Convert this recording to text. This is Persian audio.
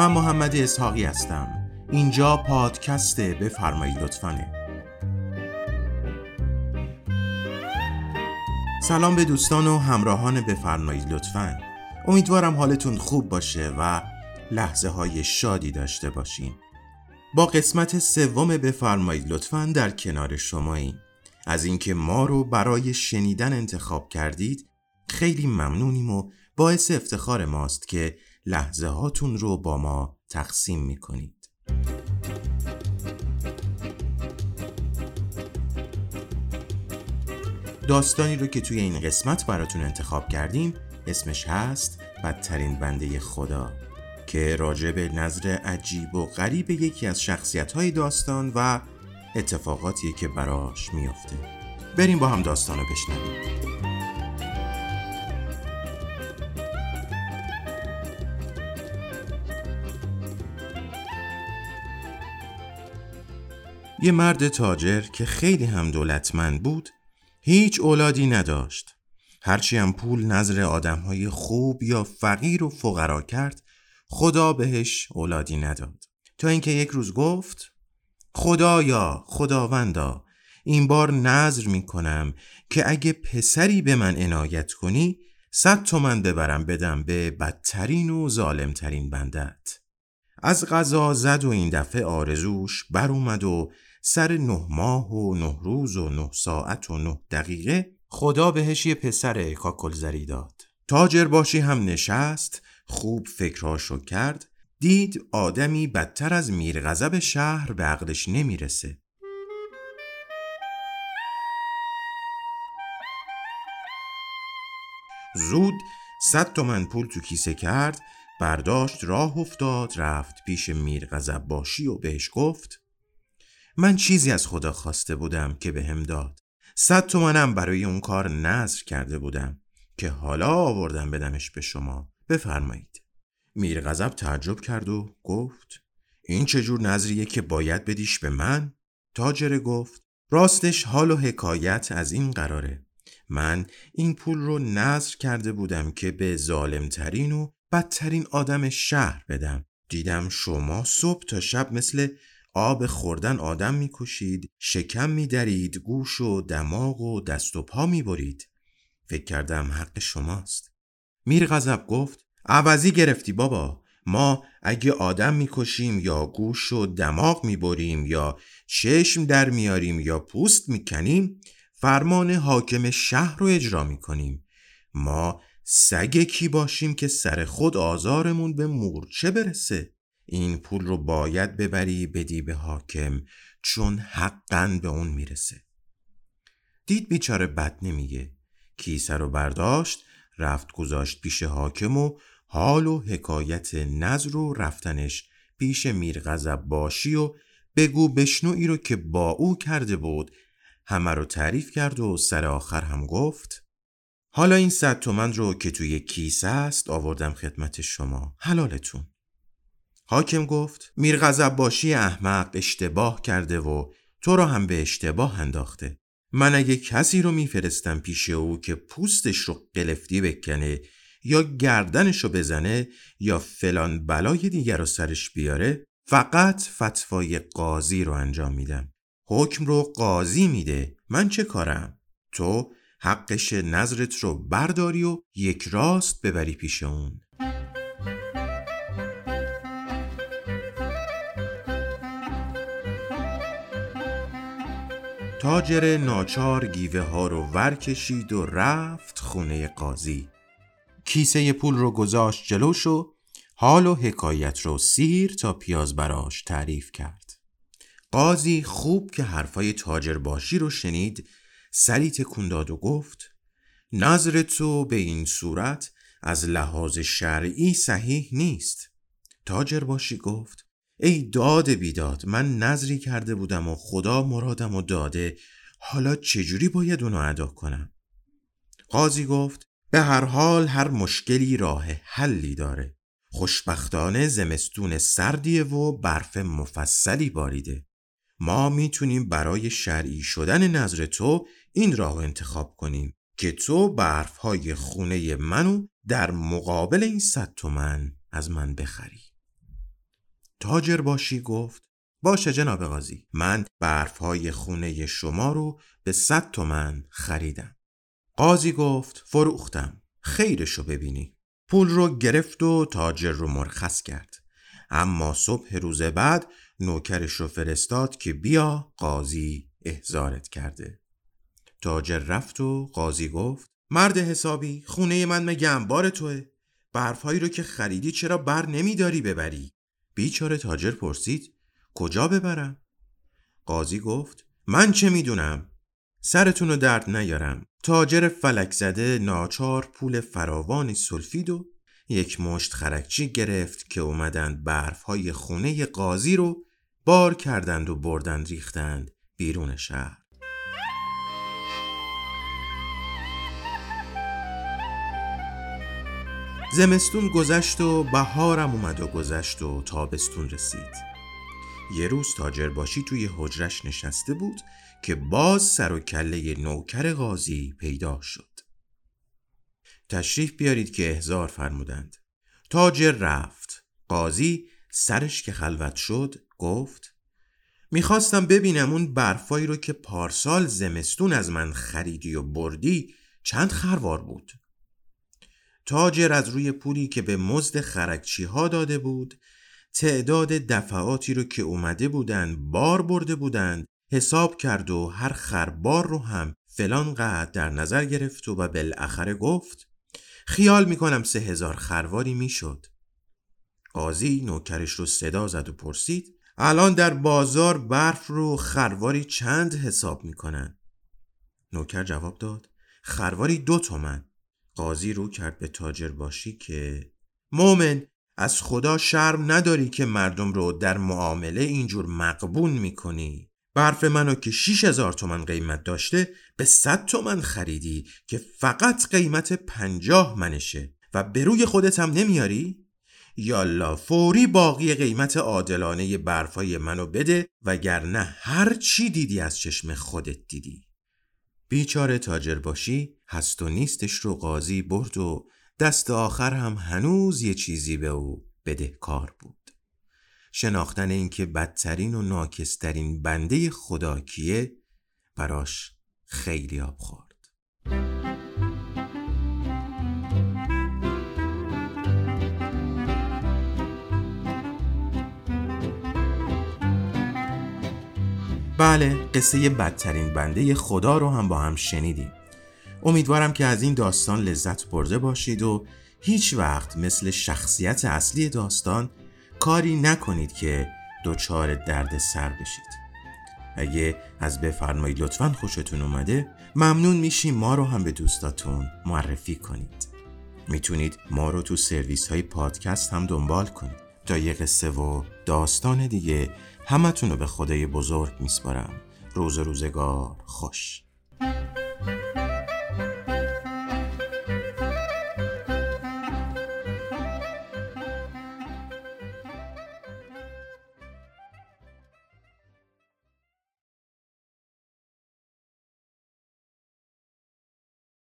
من محمد اسحاقی هستم. اینجا پادکست بفرمایید لطفانه سلام به دوستان و همراهان بفرمایید لطفا. امیدوارم حالتون خوب باشه و لحظه های شادی داشته باشین. با قسمت سوم بفرمایید لطفا در کنار شما این از اینکه ما رو برای شنیدن انتخاب کردید خیلی ممنونیم و باعث افتخار ماست که لحظه هاتون رو با ما تقسیم می‌کنید. داستانی رو که توی این قسمت براتون انتخاب کردیم اسمش هست بدترین بنده خدا که راجع به نظر عجیب و غریب یکی از شخصیت های داستان و اتفاقاتی که براش میافته. بریم با هم داستان رو بشنویم. یه مرد تاجر که خیلی هم دولتمند بود هیچ اولادی نداشت. هرچی هم پول نظر آدمهای خوب یا فقیر و فقرا کرد خدا بهش اولادی نداد. تا اینکه یک روز گفت خدایا خداوندا این بار نظر می کنم که اگه پسری به من عنایت کنی صد تومن ببرم بدم به بدترین و ظالمترین بندت. از غذا زد و این دفعه آرزوش بر اومد و سر نه ماه و نه روز و نه ساعت و نه دقیقه خدا بهش یه پسر کاکلزری داد. تاجر باشی هم نشست خوب فکراشو کرد دید آدمی بدتر از میرغضب شهر به عقلش نمی‌رسه. زود صد تومن پول تو کیسه کرد برداشت راه افتاد رفت پیش میرغضب باشی و بهش گفت من چیزی از خدا خواسته بودم که به هم داد. صد تومنم برای اون کار نظر کرده بودم که حالا آوردم بدمش به شما. بفرمایید. میر غضب تعجب کرد و گفت این چجور نظریه که باید بدیش به من؟ تاجر گفت راستش حال و حکایت از این قراره. من این پول رو نظر کرده بودم که به ظالمترین و بدترین آدم شهر بدم. دیدم شما صبح تا شب مثل آب خوردن آدم می‌کشید شکم میدرید گوش و دماغ و دست و پا می‌برید. فکر کردم حق شماست. میر غضب گفت عوضی گرفتی بابا. ما اگه آدم می‌کشیم یا گوش و دماغ می‌بریم یا چشم در میاریم یا پوست می‌کنیم فرمان حاکم شهر رو اجرا می‌کنیم. ما سگ کی باشیم که سر خود آزارمون به مورچه برسه؟ این پول رو باید ببری بدی به حاکم چون حقا به اون می‌رسه. دید بیچاره بد نمیگه. کیسه رو برداشت رفت گذاشت پیش حاکم و حال و حکایت نظر و رفتنش پیش میرغضب باشی و بگو بشنوی رو که با او کرده بود. همه رو تعریف کرد و سر آخر هم گفت حالا این صد تومن رو که توی کیسه است آوردم خدمت شما. حلالتون. حاکم گفت میر باشی احمق اشتباه کرده و تو را هم به اشتباه انداخته. من اگه کسی رو میفرستم پیش او که پوستش رو قلفتی بکنه یا گردنش رو بزنه یا فلان بلای دیگر رو سرش بیاره فقط فتوای قاضی رو انجام میدم. حکم رو قاضی میده. من چه کارم؟ تو حقش نظرت رو برداری و یک راست ببری پیش اون. تاجر ناچار گیوه ها رو ور کشید و رفت خونه قاضی. کیسه پول رو گذاشت جلوش و حال و حکایت رو سیر تا پیاز براش تعریف کرد. قاضی خوب که حرفای تاجر باشی رو شنید سری تکون داد و گفت نظر تو به این صورت از لحاظ شرعی صحیح نیست. تاجر باشی گفت ای داد بیداد من نظری کرده بودم و خدا مرادم و داده. حالا چجوری باید اونو ادا کنم؟ قاضی گفت به هر حال هر مشکلی راه حلی داره. خوشبختانه زمستون سردیه و برف مفصلی باریده. ما می‌تونیم برای شرعی شدن نظر تو این راه انتخاب کنیم که تو برف های خونه منو در مقابل این صد تومن از من بخری. تاجر باشی گفت باشه جناب قاضی من برف های خونه شما رو به صد تومن خریدم. قاضی گفت فروختم خیرشو ببینی. پول رو گرفت و تاجر رو مرخص کرد. اما صبح روز بعد نوکرش رو فرستاد که بیا قاضی احزارت کرده. تاجر رفت و قاضی گفت مرد حسابی خونه من مگه انبار توه. برفهایی رو که خریدی چرا بر نمیداری ببری؟ بیچاره تاجر پرسید کجا ببرم؟ قاضی گفت من چه می‌دونم؟ سرتون رو درد نیارم. تاجر فلک زده ناچار پول فراوانی سلفید و یک مشت خرکچی گرفت که اومدند برف های خونه قاضی رو بار کردند و بردند ریختند بیرون شهر. زمستون گذشت و بهارم اومد و گذشت و تابستون رسید. یه روز تاجر باشی توی حجرش نشسته بود که باز سر و کله نوکر قاضی پیدا شد. تشریف بیارید که احزار فرمودند. تاجر رفت. قاضی سرش که خلوت شد گفت می‌خواستم ببینم اون برفایی رو که پارسال زمستون از من خریدی و بردی چند خروار بود. تاجر از روی پولی که به مزد خرکچی ها داده بود تعداد دفعاتی رو که اومده بودن بار برده بودند حساب کرد و هر خربار رو هم فلان قدر در نظر گرفت و بالاخره گفت خیال می‌کنم سه هزار خرواری می‌شد. قاضی نوکرش رو صدا زد و پرسید الان در بازار برف رو خرواری چند حساب می‌کنن؟ نوکر جواب داد خرواری دو تومن. قاضی رو کرد به تاجر باشی که مومن از خدا شرم نداری که مردم رو در معامله اینجور مقبون می‌کنی برف منو که شیش هزار تومن قیمت داشته به صد تومن خریدی که فقط قیمت پنجاه منشه و به روی خودت هم نمیاری؟ یالا فوری باقی قیمت عادلانه برفای منو بده وگرنه هر چی دیدی از چشم خودت دیدی بیچاره تاجر باشی هست و نیستش رو قاضی برد و دست آخر هم هنوز یه چیزی به او بدهکار بود. شناختن اینکه بدترین و ناکسترین بنده خدا کیه براش خیلی آب خورد. بله قصه بدترین بنده خدا رو هم با هم شنیدیم. امیدوارم که از این داستان لذت برده باشید و هیچ وقت مثل شخصیت اصلی داستان کاری نکنید که دچار درد سر بشید. اگه از بفرمایید لطفا خوشتون اومده ممنون میشیم ما رو هم به دوستاتون معرفی کنید. می‌تونید ما رو تو سرویس های پادکست هم دنبال کنید. تا یه قصه و داستان دیگه همتون رو به خدای بزرگ میسپارم. روز روزگار خوش.